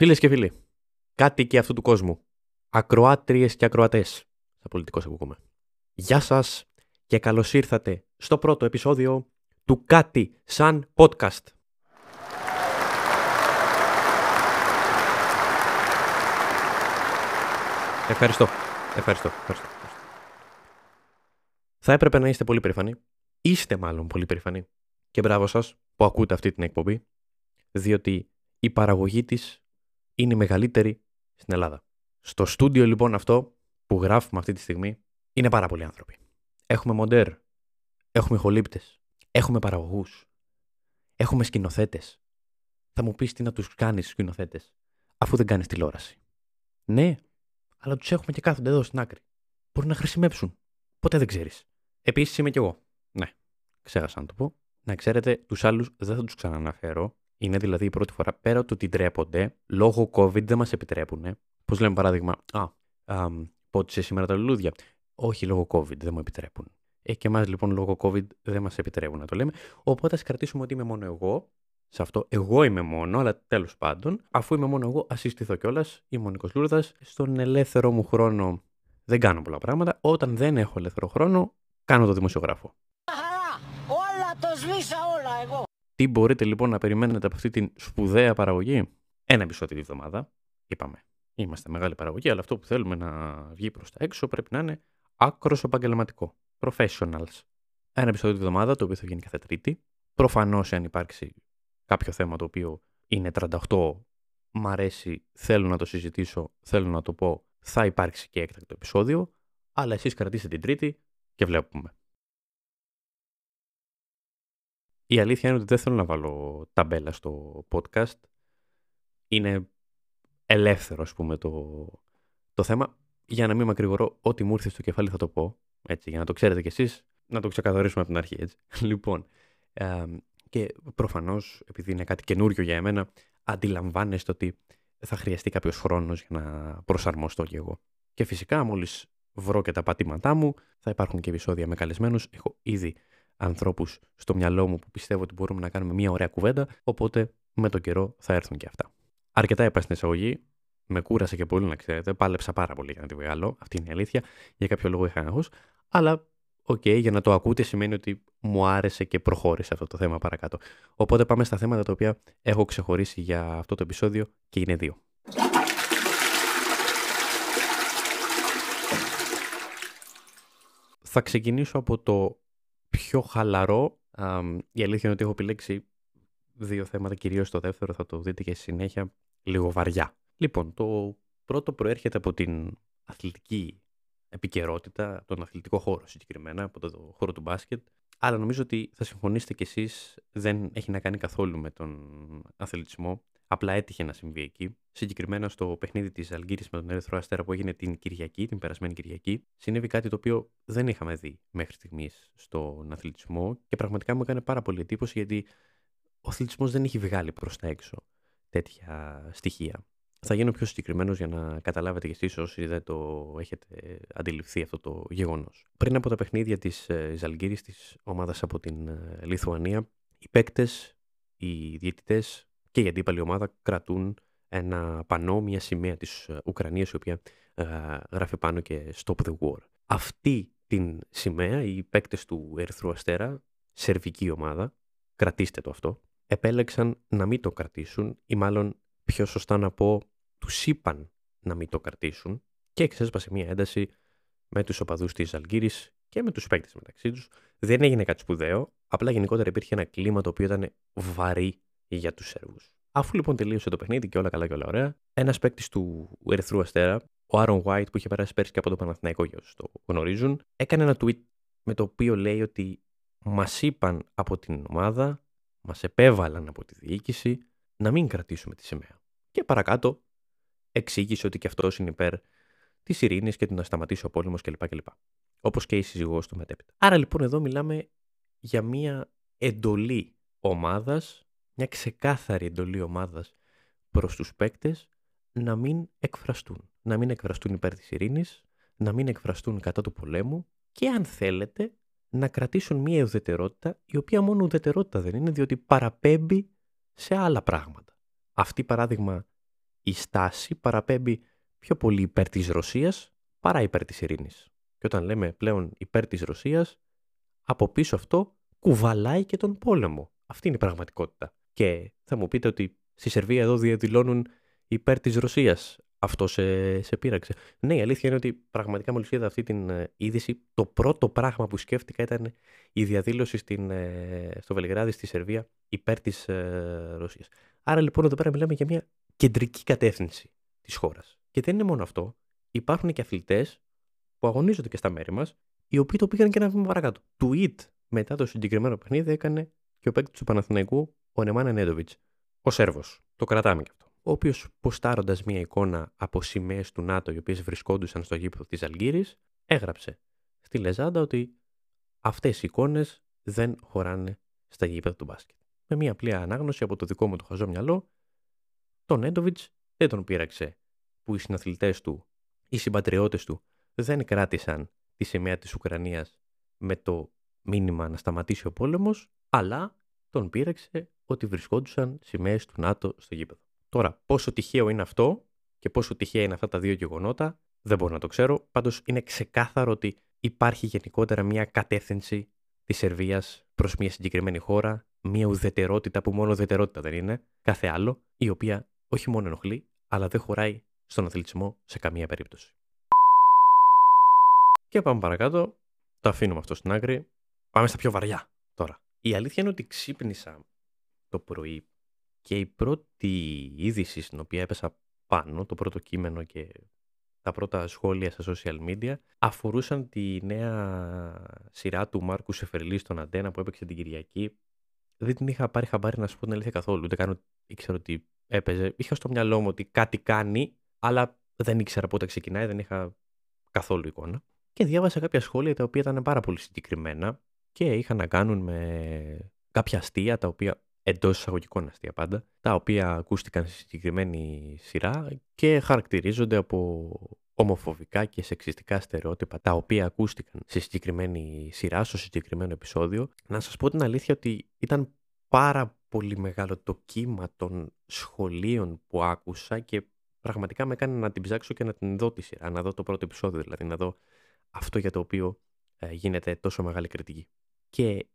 Φίλες και φίλοι, κάτι και αυτού του κόσμου. Ακροάτριες και ακροατές. Στα πολιτικό ακούμε. Γεια σας και καλώς ήρθατε στο πρώτο επεισόδιο του Κάτι σαν podcast. Ευχαριστώ. Ευχαριστώ. Ευχαριστώ. Θα έπρεπε να είστε πολύ περήφανοι. Είστε μάλλον πολύ περήφανοι. Και μπράβο σας που ακούτε αυτή την εκπομπή. Διότι η παραγωγή της είναι η μεγαλύτερη στην Ελλάδα. Στο στούντιο λοιπόν αυτό που γράφουμε αυτή τη στιγμή είναι πάρα πολλοί άνθρωποι. Έχουμε μοντέρ, έχουμε ηχολήπτες, έχουμε παραγωγούς, έχουμε σκηνοθέτες. Θα μου πεις τι να τους κάνεις σκηνοθέτες αφού δεν κάνεις τηλεόραση. Ναι, αλλά τους έχουμε και κάθονται εδώ στην άκρη. Μπορεί να χρησιμεύσουν. Ποτέ δεν ξέρεις. Επίσης είμαι κι εγώ. Ναι, ξέχασα να το πω. Να ξέρετε, τους άλλους δεν θα τους ξαναναφέρω είναι δηλαδή η πρώτη φορά πέρα του ότι ντρέπονται, λόγω COVID δεν μας επιτρέπουν. Πώς λέμε παράδειγμα, Α, α πότισε σήμερα τα λουλούδια. Όχι λόγω COVID, δεν μου επιτρέπουν. Ε, και εμάς λοιπόν λόγω COVID δεν μας επιτρέπουν να το λέμε. Οπότε ας κρατήσουμε ότι είμαι μόνο εγώ. Σε αυτό, εγώ είμαι μόνο, αλλά τέλος πάντων, αφού είμαι μόνο εγώ, ας συστηθώ κιόλας. Είμαι ο Νίκος Λούρδας. Στον ελεύθερο μου χρόνο δεν κάνω πολλά πράγματα. Όταν δεν έχω ελεύθερο χρόνο, κάνω το δημοσιογράφο. Όλα το σβήσα όλα εγώ. Τι μπορείτε λοιπόν να περιμένετε από αυτή την σπουδαία παραγωγή; Ένα επεισόδιο τη εβδομάδα. Είπαμε, είμαστε μεγάλη παραγωγή, αλλά αυτό που θέλουμε να βγει προς τα έξω πρέπει να είναι άκρος επαγγελματικό. Professionals. Ένα επεισόδιο τη εβδομάδα, το οποίο θα γίνει κάθε Τρίτη. Προφανώς, αν υπάρξει κάποιο θέμα το οποίο είναι 38, μ' αρέσει, θέλω να το συζητήσω, θέλω να το πω, θα υπάρξει και έκτακτο επεισόδιο. Αλλά εσείς κρατήστε την Τρίτη και βλέπουμε. Η αλήθεια είναι ότι δεν θέλω να βάλω ταμπέλα στο podcast. Είναι ελεύθερο, ας πούμε, το, το θέμα. Για να μην μακρηγορώ, ό,τι μου ήρθε στο κεφάλι θα το πω. Έτσι, για να το ξέρετε κι εσείς, να το ξεκαθαρίσουμε από την αρχή, έτσι. Λοιπόν, ε, και προφανώς, επειδή είναι κάτι καινούριο για εμένα, αντιλαμβάνεστε ότι θα χρειαστεί κάποιος χρόνος για να προσαρμοστώ κι εγώ. Και φυσικά, μόλις βρω και τα πατήματά μου, θα υπάρχουν και επεισόδια με καλεσμένους. Έχω ήδη ανθρώπους στο μυαλό μου που πιστεύω ότι μπορούμε να κάνουμε μια ωραία κουβέντα. Οπότε με τον καιρό θα έρθουν και αυτά. Αρκετά είπα στην εισαγωγή. Με κούρασε και πολύ να ξέρετε. Πάλεψα πάρα πολύ για να τη βγάλω. Αυτή είναι η αλήθεια. Για κάποιο λόγο είχα άγχος. Αλλά OK, okay, για να το ακούτε σημαίνει ότι μου άρεσε και προχώρησε αυτό το θέμα παρακάτω. Οπότε πάμε στα θέματα τα οποία έχω ξεχωρίσει για αυτό το επεισόδιο και είναι δύο. Θα ξεκινήσω από το πιο χαλαρό. η αλήθεια είναι ότι έχω επιλέξει δύο θέματα, κυρίως το δεύτερο θα το δείτε και στη συνέχεια, λίγο βαριά. Λοιπόν, το πρώτο προέρχεται από την αθλητική επικαιρότητα, τον αθλητικό χώρο συγκεκριμένα, από το χώρο του μπάσκετ. Αλλά νομίζω ότι θα συμφωνήσετε κι εσείς, δεν έχει να κάνει καθόλου με τον αθλητισμό. Απλά έτυχε να συμβεί εκεί. Συγκεκριμένα στο παιχνίδι της Αλγύρης με τον Ερυθρό Αστέρα που έγινε την Κυριακή, την περασμένη Κυριακή, συνέβη κάτι το οποίο δεν είχαμε δει μέχρι στιγμής στον αθλητισμό και πραγματικά μου έκανε πάρα πολύ εντύπωση γιατί ο αθλητισμός δεν έχει βγάλει προς τα έξω τέτοια στοιχεία. Θα γίνω πιο συγκεκριμένος για να καταλάβετε κι εσείς όσοι δεν το έχετε αντιληφθεί αυτό το γεγονός. Πριν από τα παιχνίδια της ε, Ζαλγκύρη, της ομάδας από την ε, Λιθουανία, οι παίκτες, οι διαιτητές και η αντίπαλη ομάδα κρατούν ένα πανό, μια σημαία της ε, Ουκρανίας η οποία ε, γράφει πάνω και Stop the War. Αυτή την σημαία οι παίκτες του Ερυθρού Αστέρα, σερβική ομάδα, κρατήστε το αυτό, επέλεξαν να μην το κρατήσουν ή μάλλον πιο σωστά να πω τους είπαν να μην το κρατήσουν και εξέσπασε μια ένταση με τους οπαδούς της Αλγύρης και με τους παίκτες μεταξύ τους. Δεν έγινε κάτι σπουδαίο, απλά γενικότερα υπήρχε ένα κλίμα το οποίο ήταν βαρύ για τους Σέρβους. Αφού λοιπόν τελείωσε το παιχνίδι και όλα καλά και όλα ωραία, ένας παίκτης του Ερυθρού Αστέρα, ο Άρον White, που είχε περάσει πέρσι και από το Παναθηναϊκό, για όσους το γνωρίζουν, έκανε ένα tweet με το οποίο λέει ότι μας είπαν από την ομάδα, μας επέβαλαν από τη διοίκηση να μην κρατήσουμε τη σημαία. Και παρακάτω εξήγησε ότι και αυτός είναι υπέρ της ειρήνης και του να σταματήσει ο πόλεμος κλπ. κλπ. Όπως και η σύζυγός του μετέπειτα. Άρα λοιπόν εδώ μιλάμε για μια εντολή ομάδας μια ξεκάθαρη εντολή ομάδας προς τους παίκτες να μην εκφραστούν. Να μην εκφραστούν υπέρ της ειρήνης, να μην εκφραστούν κατά του πολέμου και αν θέλετε να κρατήσουν μια ουδετερότητα η οποία μόνο ουδετερότητα δεν είναι διότι παραπέμπει σε άλλα πράγματα. Αυτή παράδειγμα η στάση παραπέμπει πιο πολύ υπέρ της Ρωσίας παρά υπέρ της ειρήνης. Και όταν λέμε πλέον υπέρ της Ρωσίας, από πίσω αυτό κουβαλάει και τον πόλεμο. Αυτή είναι η πραγματικότητα. Και θα μου πείτε ότι στη Σερβία εδώ διαδηλώνουν υπέρ της Ρωσίας. Αυτό σε, σε πείραξε. Ναι, η αλήθεια είναι ότι πραγματικά μόλις είδα αυτή την ε, είδηση, το πρώτο πράγμα που σκέφτηκα ήταν η διαδήλωση στην, ε, στο Βελιγράδι, στη Σερβία, υπέρ της ε, Ρωσίας. Άρα λοιπόν εδώ πέρα μιλάμε για μια κεντρική κατεύθυνση της χώρας. Και δεν είναι μόνο αυτό. Υπάρχουν και αθλητές που αγωνίζονται και στα μέρη μας, οι οποίοι το πήγαν και ένα βήμα παρακάτω. Tweet μετά το συγκεκριμένο παιχνίδι έκανε και ο παίκτης του Παναθηναϊκού, ο Νεμάν Νέντοβιτ. Ο Σέρβος. Το κρατάμε και αυτό. Ο οποίος, ποστάροντας μία εικόνα από σημαίες του ΝΑΤΟ, οι οποίες βρισκόντουσαν στο γήπεδο της Αλγύρης, έγραψε στη Λεζάντα ότι αυτές οι εικόνες δεν χωράνε στα γήπεδα του μπάσκετ. Με μία απλή ανάγνωση από το δικό μου το χαζό μυαλό, τον Νέντοβιτ δεν τον πείραξε που οι συναθλητές του, οι συμπατριώτες του δεν κράτησαν τη σημαία της Ουκρανίας με το μήνυμα να σταματήσει ο πόλεμος, αλλά τον πείραξε ότι βρισκόντουσαν σημαίες του ΝΑΤΟ στο γήπεδο. Τώρα, πόσο τυχαίο είναι αυτό και πόσο τυχαία είναι αυτά τα δύο γεγονότα, δεν μπορώ να το ξέρω. Πάντως είναι ξεκάθαρο ότι υπάρχει γενικότερα μια κατεύθυνση της Σερβίας προς μια συγκεκριμένη χώρα, μια ουδετερότητα που μόνο ουδετερότητα δεν είναι, κάθε άλλο, η οποία όχι μόνο ενοχλεί, αλλά δεν χωράει στον αθλητισμό σε καμία περίπτωση. Και πάμε παρακάτω. Το αφήνουμε αυτό στην άκρη. Πάμε στα πιο βαριά τώρα. Η αλήθεια είναι ότι ξύπνησα το πρωί και η πρώτη είδηση στην οποία έπεσα πάνω, το πρώτο κείμενο και τα πρώτα σχόλια στα social media αφορούσαν τη νέα σειρά του Μάρκου Σεφερλή στον Αντένα που έπαιξε την Κυριακή. Δεν την είχα πάρει χαμπάρι να σου πω την αλήθεια καθόλου. Ούτε καν ήξερα ότι έπαιζε. Είχα στο μυαλό μου ότι κάτι κάνει, αλλά δεν ήξερα πότε ξεκινάει, δεν είχα καθόλου εικόνα. Και διάβασα κάποια σχόλια τα οποία ήταν πάρα πολύ συγκεκριμένα και είχαν να κάνουν με κάποια αστεία τα οποία εντός εισαγωγικών αστεία πάντα, τα οποία ακούστηκαν σε συγκεκριμένη σειρά και χαρακτηρίζονται από ομοφοβικά και σεξιστικά στερεότυπα τα οποία ακούστηκαν σε συγκεκριμένη σειρά, στο συγκεκριμένο επεισόδιο. Να σας πω την αλήθεια ότι ήταν πάρα πολύ μεγάλο το κύμα των σχολείων που άκουσα και πραγματικά με έκανε να την ψάξω και να την δω τη σειρά, να δω το πρώτο επεισόδιο δηλαδή, να δω αυτό για το οποίο ε, γίνεται τόσο μεγάλη κριτική. Και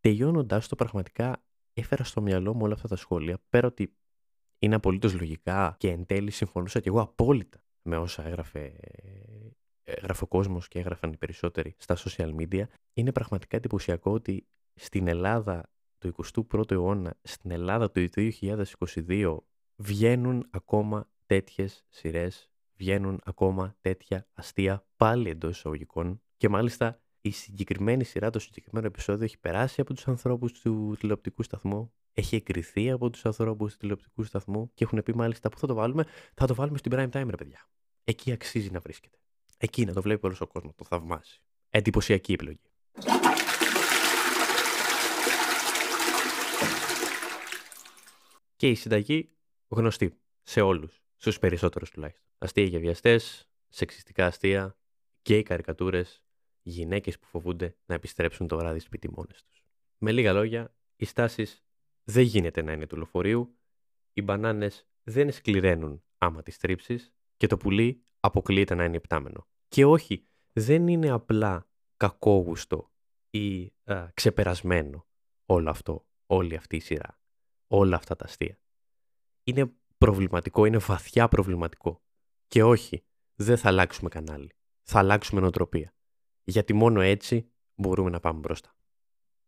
τελειώνοντα το πραγματικά έφερα στο μυαλό μου όλα αυτά τα σχόλια, πέρα ότι είναι απολύτως λογικά και εν τέλει συμφωνούσα και εγώ απόλυτα με όσα έγραφε, έγραφε ο κόσμος και έγραφαν οι περισσότεροι στα social media, είναι πραγματικά εντυπωσιακό ότι στην Ελλάδα του 21ου αιώνα, στην Ελλάδα του 2022, βγαίνουν ακόμα τέτοιες σειρές, βγαίνουν ακόμα τέτοια αστεία πάλι εντός εισαγωγικών και μάλιστα η συγκεκριμένη σειρά, το συγκεκριμένο επεισόδιο έχει περάσει από τους ανθρώπους του τηλεοπτικού σταθμού, έχει εκριθεί από τους ανθρώπους του τηλεοπτικού σταθμού και έχουν πει μάλιστα που θα το βάλουμε, θα το βάλουμε στην prime time, ρε παιδιά. Εκεί αξίζει να βρίσκεται. Εκεί να το βλέπει όλος ο κόσμος, το θαυμάσει. Εντυπωσιακή επιλογή. Και η συνταγή γνωστή σε όλους, στους περισσότερους τουλάχιστον. Αστεία για βιαστές, σεξιστικά αστεία, γκέι καρικατούρες, γυναίκες που φοβούνται να επιστρέψουν το βράδυ σπίτι μόνες τους. Με λίγα λόγια, οι στάσεις δεν γίνεται να είναι του λεωφορείου, οι μπανάνες δεν σκληραίνουν άμα τις τρίψεις και το πουλί αποκλείεται να είναι υπτάμενο. Και όχι, δεν είναι απλά κακόγουστο ή α, ξεπερασμένο όλο αυτό, όλη αυτή η σειρά, όλα αυτά τα αστεία. Είναι προβληματικό, είναι βαθιά προβληματικό. Και όχι, δεν θα αλλάξουμε κανάλι. Θα αλλάξουμε νοοτροπία γιατί μόνο έτσι μπορούμε να πάμε μπροστά.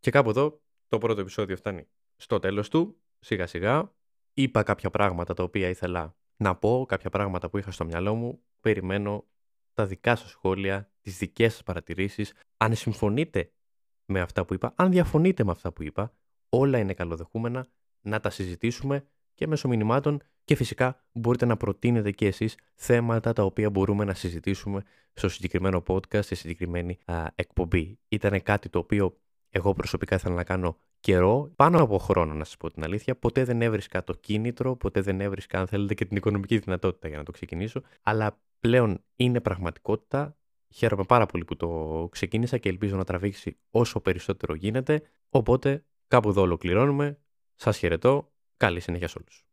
Και κάπου εδώ το πρώτο επεισόδιο φτάνει στο τέλος του, σιγά σιγά. Είπα κάποια πράγματα τα οποία ήθελα να πω, κάποια πράγματα που είχα στο μυαλό μου. Περιμένω τα δικά σας σχόλια, τις δικές σας παρατηρήσεις. Αν συμφωνείτε με αυτά που είπα, αν διαφωνείτε με αυτά που είπα, όλα είναι καλοδεχούμενα να τα συζητήσουμε και μέσω μηνυμάτων και φυσικά μπορείτε να προτείνετε και εσείς θέματα τα οποία μπορούμε να συζητήσουμε στο συγκεκριμένο podcast, στη συγκεκριμένη α, εκπομπή. Ήταν κάτι το οποίο εγώ προσωπικά ήθελα να κάνω καιρό, πάνω από χρόνο να σας πω την αλήθεια. Ποτέ δεν έβρισκα το κίνητρο, ποτέ δεν έβρισκα αν θέλετε και την οικονομική δυνατότητα για να το ξεκινήσω. Αλλά πλέον είναι πραγματικότητα. Χαίρομαι πάρα πολύ που το ξεκίνησα και ελπίζω να τραβήξει όσο περισσότερο γίνεται. Οπότε κάπου εδώ ολοκληρώνουμε. Σας χαιρετώ. Καλή συνέχεια σε όλους.